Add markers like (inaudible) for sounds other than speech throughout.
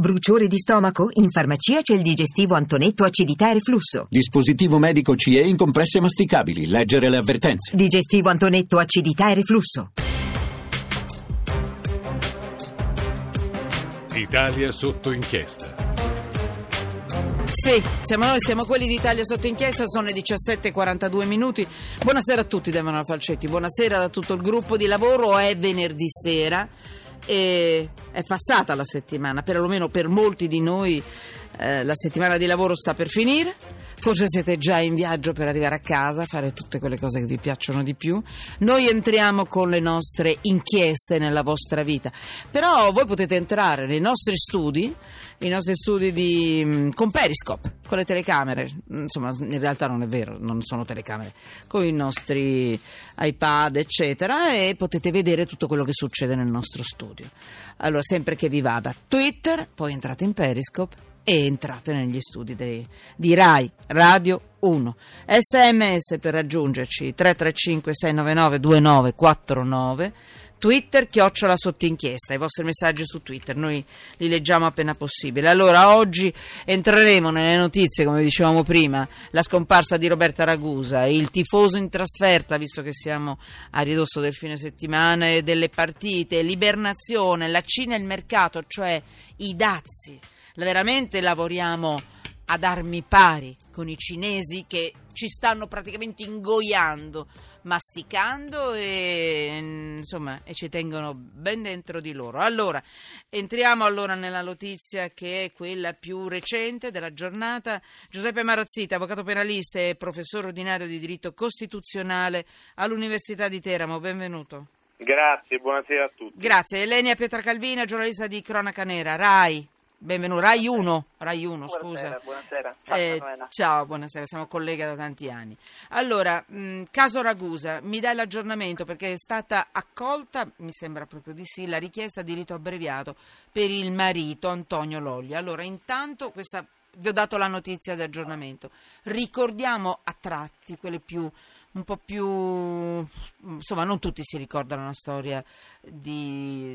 Bruciore di stomaco? In farmacia c'è il digestivo Antonetto acidità e reflusso. Dispositivo medico CE in compresse masticabili. Leggere le avvertenze. Digestivo Antonetto acidità e reflusso. Italia sotto inchiesta. Sì, siamo noi, siamo quelli d'Italia sotto inchiesta, sono le 17.42 minuti. Buonasera a tutti da Emanuele Falcetti, buonasera da tutto il gruppo di lavoro, è venerdì sera e è passata la settimana, perlomeno per molti di noi eh, la settimana di lavoro sta per finire. Forse siete già in viaggio per arrivare a casa, fare tutte quelle cose che vi piacciono di più. Noi entriamo con le nostre inchieste nella vostra vita. Però voi potete entrare nei nostri studi, i nostri studi di, mm, con Periscope, con le telecamere. Insomma, in realtà non è vero, non sono telecamere, con i nostri iPad, eccetera, e potete vedere tutto quello che succede nel nostro studio. Allora, sempre che vi vada Twitter, poi entrate in Periscope e entrate negli studi di, di RAI Radio 1. SMS per raggiungerci 335 699 2949 Twitter, chiocciola sotto inchiesta, i vostri messaggi su Twitter, noi li leggiamo appena possibile. Allora, oggi entreremo nelle notizie, come dicevamo prima, la scomparsa di Roberta Ragusa, il tifoso in trasferta, visto che siamo a ridosso del fine settimana e delle partite, l'ibernazione, la Cina e il mercato, cioè i dazi veramente lavoriamo ad armi pari con i cinesi che ci stanno praticamente ingoiando, masticando e, insomma, e ci tengono ben dentro di loro. Allora, entriamo allora nella notizia che è quella più recente della giornata. Giuseppe Marazzita, avvocato penalista e professore ordinario di diritto costituzionale all'Università di Teramo. Benvenuto. Grazie, buonasera a tutti. Grazie. Elenia Pietracalvina, giornalista di Cronaca Nera, RAI. Benvenuto, Rai 1, Rai 1 buonasera, scusa. Buonasera, ciao, eh, ciao, buonasera, siamo colleghi da tanti anni. Allora, mh, caso Ragusa, mi dai l'aggiornamento perché è stata accolta, mi sembra proprio di sì, la richiesta di rito abbreviato per il marito Antonio Loglia. Allora, intanto questa, vi ho dato la notizia di aggiornamento. Ricordiamo a tratti quelle più un po' più insomma non tutti si ricordano la storia di,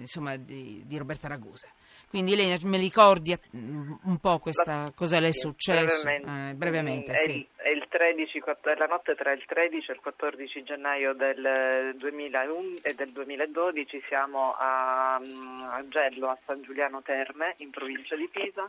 insomma, di, di Roberta Ragusa quindi lei mi ricordi un po' questa, cosa le è successo? Brevemente, eh, brevemente sì. il, è il 13, la notte tra il 13 e il 14 gennaio del 2001 e del 2012 siamo a, a Gello, a San Giuliano Terme, in provincia di Pisa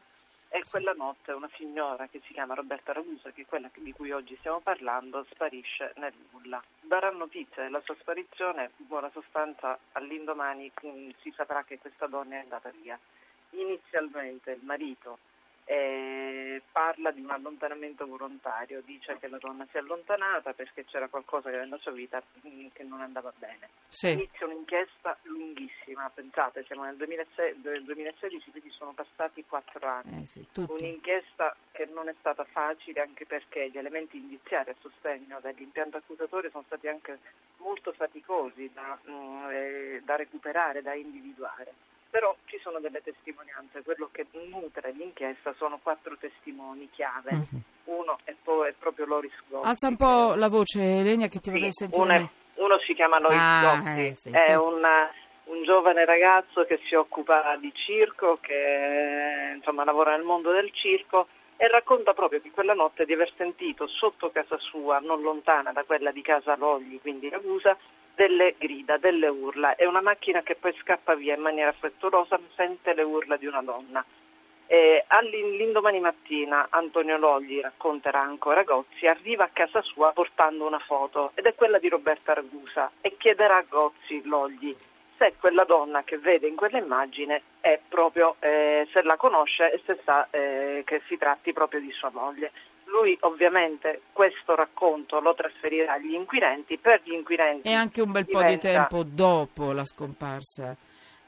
e quella notte una signora che si chiama Roberta Ragusa, che è quella di cui oggi stiamo parlando, sparisce nel nulla. Darà notizia della sua sparizione, buona sostanza all'indomani mm, si saprà che questa donna è andata via inizialmente il marito eh, parla di un allontanamento volontario, dice che la donna si è allontanata perché c'era qualcosa nella sua vita mm, che non andava bene. Sì. Inizia un'inchiesta lunghissima, pensate, siamo nel 2006, 2016, quindi sono passati quattro anni. Eh sì, un'inchiesta che non è stata facile anche perché gli elementi indiziari a sostegno dell'impianto accusatorio sono stati anche molto faticosi da, mh, mm, eh, da recuperare, da individuare però ci sono delle testimonianze, quello che nutre l'inchiesta sono quattro testimoni chiave, mm-hmm. uno è, po- è, proprio Loris Gotti. Alza un po' la voce Elenia che ti sì, vorrei sentire. Uno, è, uno si chiama Loris ah, Gotti, eh, sì. è un, un, giovane ragazzo che si occupa di circo, che insomma, lavora nel mondo del circo e racconta proprio di quella notte di aver sentito sotto casa sua, non lontana da quella di casa Logli, quindi Ragusa, delle grida, delle urla. È una macchina che poi scappa via in maniera frettolosa, sente le urla di una donna. Eh, all'indomani mattina Antonio Logli, racconterà ancora Gozzi, arriva a casa sua portando una foto ed è quella di Roberta Ragusa e chiederà a Gozzi, Logli, se quella donna che vede in quell'immagine è proprio, eh, se la conosce e se sa eh, che si tratti proprio di sua moglie. Lui ovviamente questo racconto lo trasferirà agli inquirenti, per gli inquirenti... E anche un bel diventa... po' di tempo dopo la scomparsa.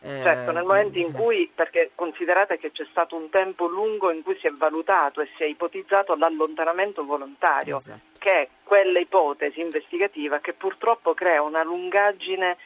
Eh... Certo, nel momento in cui, perché considerate che c'è stato un tempo lungo in cui si è valutato e si è ipotizzato l'allontanamento volontario, esatto. che è quella ipotesi investigativa che purtroppo crea una lungaggine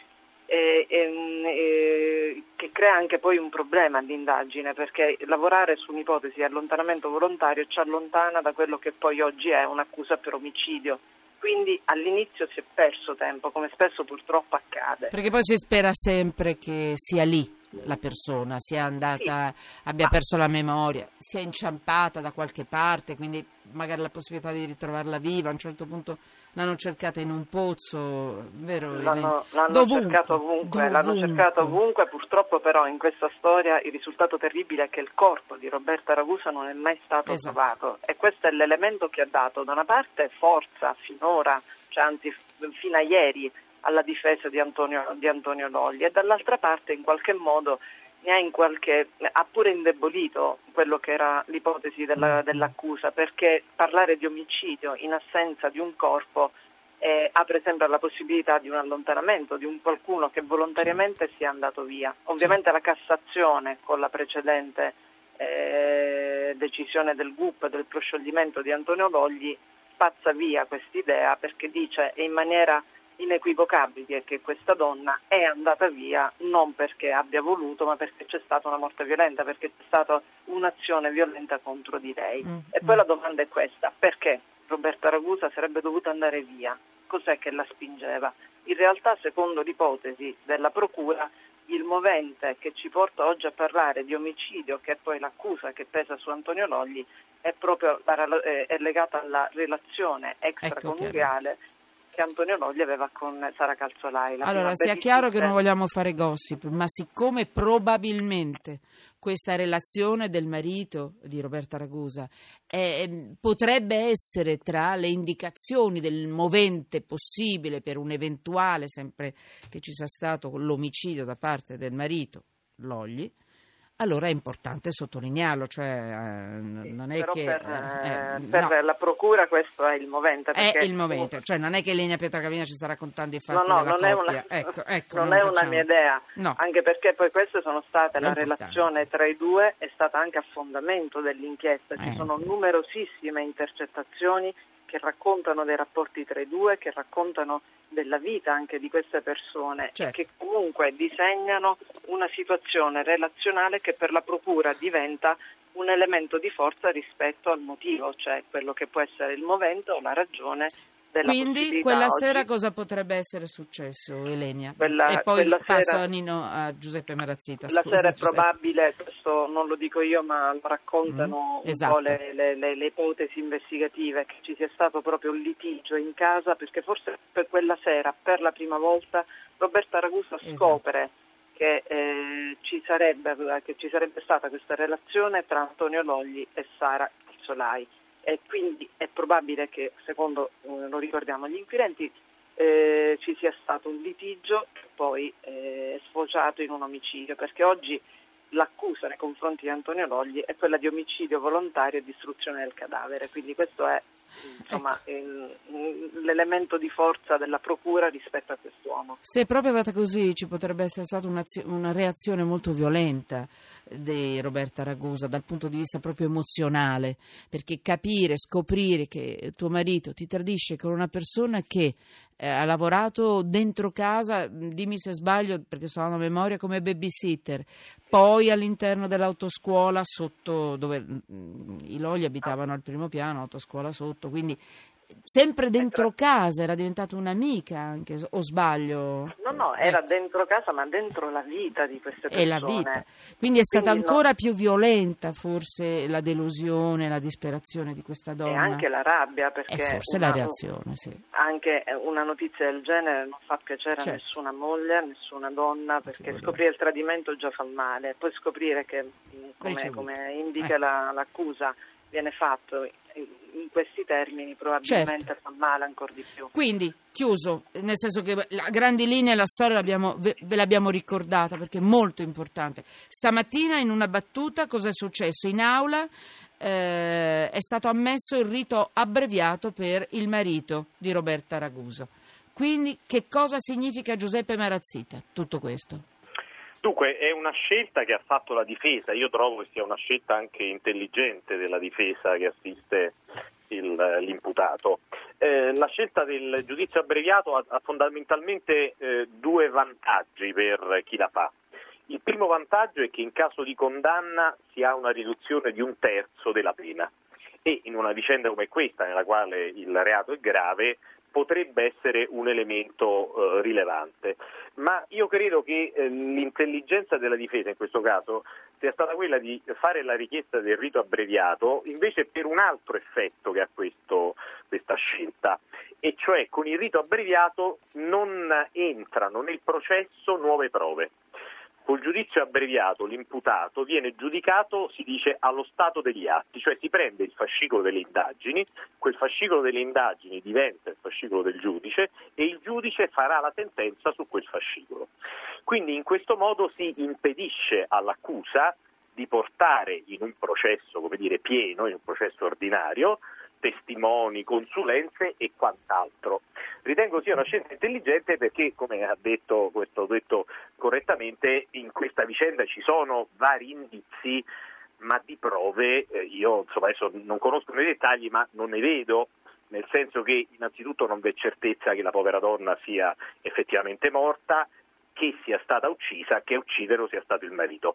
eh, eh, che crea anche poi un problema all'indagine perché lavorare su un'ipotesi di allontanamento volontario ci allontana da quello che poi oggi è un'accusa per omicidio. Quindi all'inizio si è perso tempo, come spesso purtroppo accade. Perché poi si spera sempre che sia lì la persona, sia andata, sì. abbia perso la memoria, sia inciampata da qualche parte, quindi magari la possibilità di ritrovarla viva, a un certo punto l'hanno cercata in un pozzo, vero? L'hanno, l'hanno dovunque, cercato ovunque, l'hanno cercato ovunque, purtroppo però in questa storia il risultato terribile è che il corpo di Roberta Ragusa non è mai stato esatto. trovato e questo è l'elemento che ha dato da una parte forza finora, cioè anzi fino a ieri alla difesa di Antonio, di Antonio Logli e dall'altra parte in qualche modo ha, qualche, ha, pure indebolito quello che era l'ipotesi della, mm. dell'accusa, perché parlare di omicidio in assenza di un corpo eh, apre sempre la possibilità di un allontanamento di un qualcuno che volontariamente sia andato via. Ovviamente la Cassazione con la precedente eh, decisione del GUP del proscioglimento di Antonio Logli spazza via quest'idea perché dice in maniera inequivocabili è che questa donna è andata via non perché abbia voluto, ma perché c'è stata una morte violenta, perché c'è stata un'azione violenta contro di lei. Mm. E poi la domanda è questa: perché Roberta Ragusa sarebbe dovuta andare via? Cos'è che la spingeva? In realtà, secondo l'ipotesi della Procura, il movente che ci porta oggi a parlare di omicidio, che è poi l'accusa che pesa su Antonio Logli, è proprio la, è legata alla relazione extraconiugale ecco che Antonio Logli aveva con Sara Calzolai. Allora, sia chiaro che non vogliamo fare gossip, ma siccome probabilmente questa relazione del marito di Roberta Ragusa eh, potrebbe essere tra le indicazioni del movente possibile per un eventuale, sempre che ci sia stato l'omicidio da parte del marito Logli, allora è importante sottolinearlo, cioè eh, non è che... Per, eh, eh, per no. la procura questo è il movente. È il movente, cioè non è che Elena Pietracavina ci sta raccontando i fatti no, no, non è una, ecco, ecco, non non è una mia idea, no. anche perché poi queste sono state, la relazione tra i due è stata anche a fondamento dell'inchiesta, ci eh, sono sì. numerosissime intercettazioni che raccontano dei rapporti tra i due, che raccontano della vita anche di queste persone certo. e che comunque disegnano una situazione relazionale che per la Procura diventa un elemento di forza rispetto al motivo, cioè quello che può essere il movente o la ragione quindi quella oggi. sera cosa potrebbe essere successo, Elenia? Quella, e poi passo sera, a, Nino, a Giuseppe Marazzita. La sera è probabile, questo non lo dico io, ma lo raccontano mm, esatto. le, le, le, le, ipotesi investigative, che ci sia stato proprio un litigio in casa, perché forse per quella sera, per la prima volta, Roberta Ragusa esatto. scopre che, eh, ci sarebbe, che ci sarebbe stata questa relazione tra Antonio Logli e Sara Solai e quindi è probabile che, secondo eh, lo ricordiamo gli inquirenti, eh, ci sia stato un litigio che poi eh, è sfociato in un omicidio, perché oggi l'accusa nei confronti di Antonio Logli è quella di omicidio volontario e distruzione del cadavere, quindi questo è insomma, ecco. l'elemento di forza della procura rispetto a quest'uomo. Se è proprio andata così ci potrebbe essere stata una reazione molto violenta di Roberta Ragusa dal punto di vista proprio emozionale, perché capire, scoprire che tuo marito ti tradisce con una persona che eh, ha lavorato dentro casa, dimmi se sbaglio perché sono a memoria, come babysitter, poi all'interno dell'autoscuola sotto dove mm, i Logli abitavano al primo piano, autoscuola sotto, quindi sempre dentro casa, era diventata un'amica anche, o sbaglio? No, no, era dentro casa, ma dentro la vita di queste persone. E la vita. Quindi è stata Quindi ancora no. più violenta forse la delusione, la disperazione di questa donna. E anche la rabbia, perché... E forse una, la reazione, sì. Anche una notizia del genere non fa piacere certo. a nessuna moglie, a nessuna donna, perché scoprire il tradimento già fa male. Poi scoprire che, come, come indica eh. la, l'accusa, viene fatto in questi termini probabilmente certo. fa male ancora di più. Quindi, chiuso, nel senso che a grandi linee la storia l'abbiamo, ve, ve, l'abbiamo ricordata perché è molto importante. Stamattina in una battuta cosa è successo? In aula eh, è stato ammesso il rito abbreviato per il marito di Roberta Raguso. Quindi che cosa significa Giuseppe Marazzita tutto questo? Dunque è una scelta che ha fatto la difesa, io trovo che sia una scelta anche intelligente della difesa che assiste il, l'imputato. Eh, la scelta del giudizio abbreviato ha, ha fondamentalmente eh, due vantaggi per chi la fa. Il primo vantaggio è che in caso di condanna si ha una riduzione di un terzo della pena e in una vicenda come questa, nella quale il reato è grave, potrebbe essere un elemento eh, rilevante. Ma io credo che eh, l'intelligenza della difesa in questo caso sia stata quella di fare la richiesta del rito abbreviato invece per un altro effetto che ha questo, questa scelta, e cioè con il rito abbreviato non entrano nel processo nuove prove. Col giudizio abbreviato l'imputato viene giudicato, si dice, allo stato degli atti, cioè si prende il fascicolo delle indagini, quel fascicolo delle indagini diventa il fascicolo del giudice e il giudice farà la sentenza su quel fascicolo. Quindi in questo modo si impedisce all'accusa di portare in un processo, come dire, pieno, in un processo ordinario, testimoni, consulenze e quant'altro. Ritengo sia una scelta intelligente perché, come ha detto, questo detto correttamente, in questa vicenda ci sono vari indizi, ma di prove eh, io insomma, adesso non conosco i dettagli, ma non ne vedo nel senso che innanzitutto non v'è certezza che la povera donna sia effettivamente morta, che sia stata uccisa, che a ucciderlo sia stato il marito.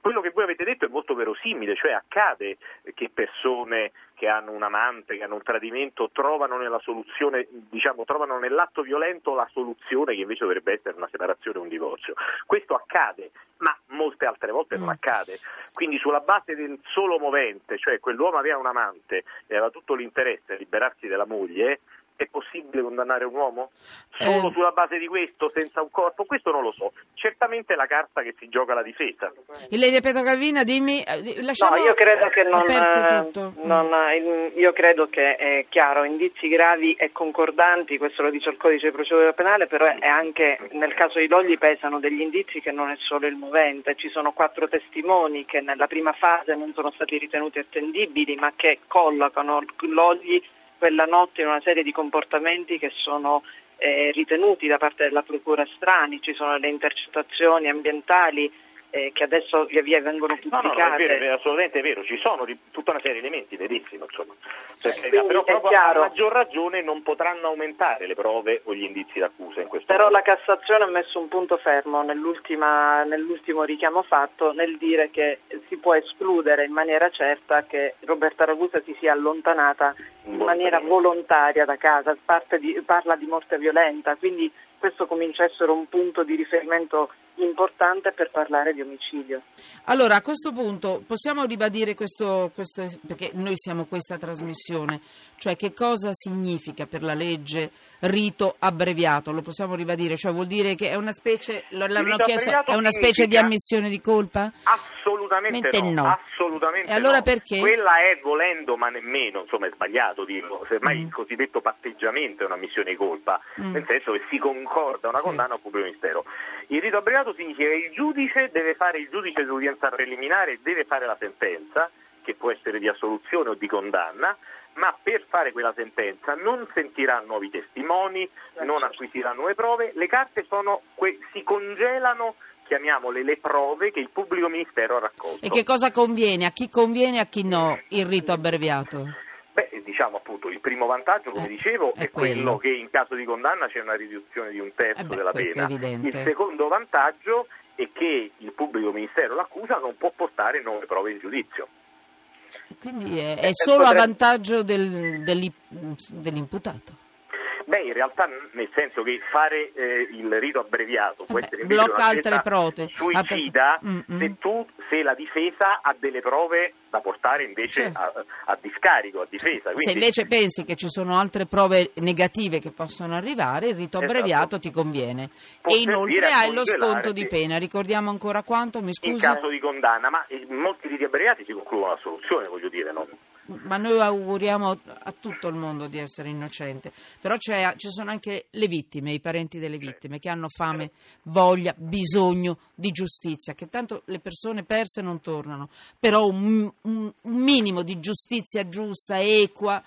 Quello che voi avete detto è molto verosimile, cioè accade che persone che hanno un amante, che hanno un tradimento, trovano nella soluzione, diciamo, trovano nell'atto violento la soluzione che invece dovrebbe essere una separazione o un divorzio. Questo accade, ma molte altre volte non mm. accade. Quindi sulla base del solo movente, cioè quell'uomo aveva un amante e aveva tutto l'interesse a liberarsi della moglie, è possibile condannare un uomo? Solo eh. sulla base di questo, senza un corpo? Questo non lo so. Certamente è la carta che si gioca la difesa. Ilenia Pietro Calvina, dimmi. Eh, lasciamo no, io credo che non, eh, non, eh, io credo che è chiaro, indizi gravi e concordanti, questo lo dice il codice di procedura penale, però è anche nel caso di Logli pesano degli indizi che non è solo il movente, ci sono quattro testimoni che nella prima fase non sono stati ritenuti attendibili, ma che collocano Logli quella notte in una serie di comportamenti che sono eh, ritenuti da parte della Procura strani, ci sono le intercettazioni ambientali eh, che adesso via via vengono pubblicate. No, no, è, vero, è assolutamente vero, ci sono di, tutta una serie di elementi verissimo, insomma. Perché, però proprio a maggior ragione non potranno aumentare le prove o gli indizi d'accusa in questo Però momento. la Cassazione ha messo un punto fermo nell'ultimo richiamo fatto nel dire che si può escludere in maniera certa che Roberta Ragusa si sia allontanata in maniera volontaria da casa, di, parla di morte violenta, quindi questo comincia a essere un punto di riferimento importante per parlare di omicidio. Allora, a questo punto possiamo ribadire questo, questo, perché noi siamo questa trasmissione, cioè che cosa significa per la legge rito abbreviato? Lo possiamo ribadire? Cioè vuol dire che è una specie, l'hanno chiesto, è una specie di ammissione di colpa? Assolutamente no, no. Assolutamente e allora no. perché? Quella è volendo, ma nemmeno, insomma è sbagliato dirlo, semmai mm. il cosiddetto patteggiamento è una missione di colpa, mm. nel senso che si concorda una condanna sì. al pubblico ministero. Il rito abbreviato significa che il giudice deve fare il giudice dell'udienza preliminare, deve fare la sentenza, che può essere di assoluzione o di condanna, ma per fare quella sentenza non sentirà nuovi testimoni, non acquisirà nuove prove, le carte sono, si congelano chiamiamole le prove che il pubblico ministero ha raccolto. E che cosa conviene? A chi conviene e a chi no il rito abbreviato? Diciamo appunto, il primo vantaggio, come eh, dicevo, è, è quello. quello. che in caso di condanna c'è una riduzione di un terzo eh beh, della pena. Il secondo vantaggio è che il pubblico ministero l'accusa non può portare nuove prove in giudizio. Quindi è, è solo a vantaggio del, dell'imputato. Beh, in realtà nel senso che fare eh, il rito abbreviato può essere invece blocca altre prove. suicida ah, se, tu, se la difesa ha delle prove da portare invece certo. a, a, discarico, a difesa. Quindi... Se invece pensi che ci sono altre prove negative che possono arrivare, il rito esatto. abbreviato ti conviene. Può e inoltre hai lo sconto di pena. Ricordiamo ancora quanto, mi scusi? In caso di condanna, ma molti riti abbreviati si concludono la soluzione, voglio dire, non ma noi auguriamo a tutto il mondo di essere innocente, però ci sono anche le vittime, i parenti delle vittime che hanno fame, voglia, bisogno di giustizia, che tanto le persone perse non tornano, però un, un, un minimo di giustizia giusta, equa,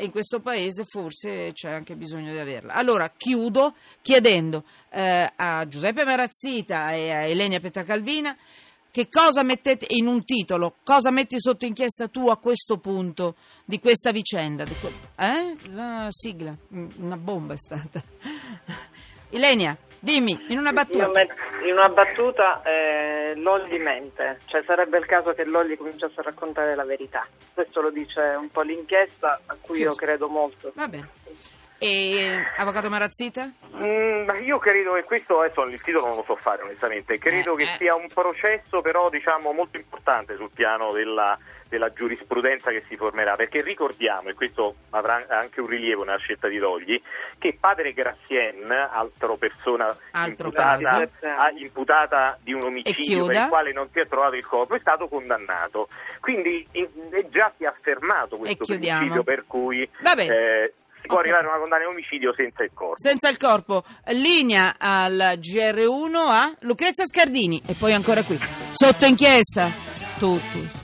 in questo paese forse c'è anche bisogno di averla. Allora chiudo chiedendo eh, a Giuseppe Marazzita e a Elenia Petracalvina che cosa mettete in un titolo? Cosa metti sotto inchiesta tu a questo punto di questa vicenda? Eh? La sigla, mm, una bomba è stata. (laughs) Ilenia, dimmi, in una battuta. in una battuta eh, Lolli mente, cioè sarebbe il caso che Lolli cominciasse a raccontare la verità. Questo lo dice un po' l'inchiesta a cui Chiuso. io credo molto. Va bene. E Avvocato Marazzita? Mm, io credo che questo, adesso il titolo non lo so fare onestamente, credo Eh, che eh. sia un processo però diciamo molto importante sul piano della, della giurisprudenza che si formerà, perché ricordiamo, e questo avrà anche un rilievo nella scelta di Togli, che padre Grassien, altro persona Altro imputata, imputata di un omicidio per il quale non si è trovato il corpo, è stato condannato. Quindi in- è già si è affermato questo principio per cui Vabbè. eh, può arrivare a una condanna di omicidio senza il corpo. Senza il corpo, linea al GR1 a Lucrezia Scardini. E poi ancora qui, sotto inchiesta, tutti.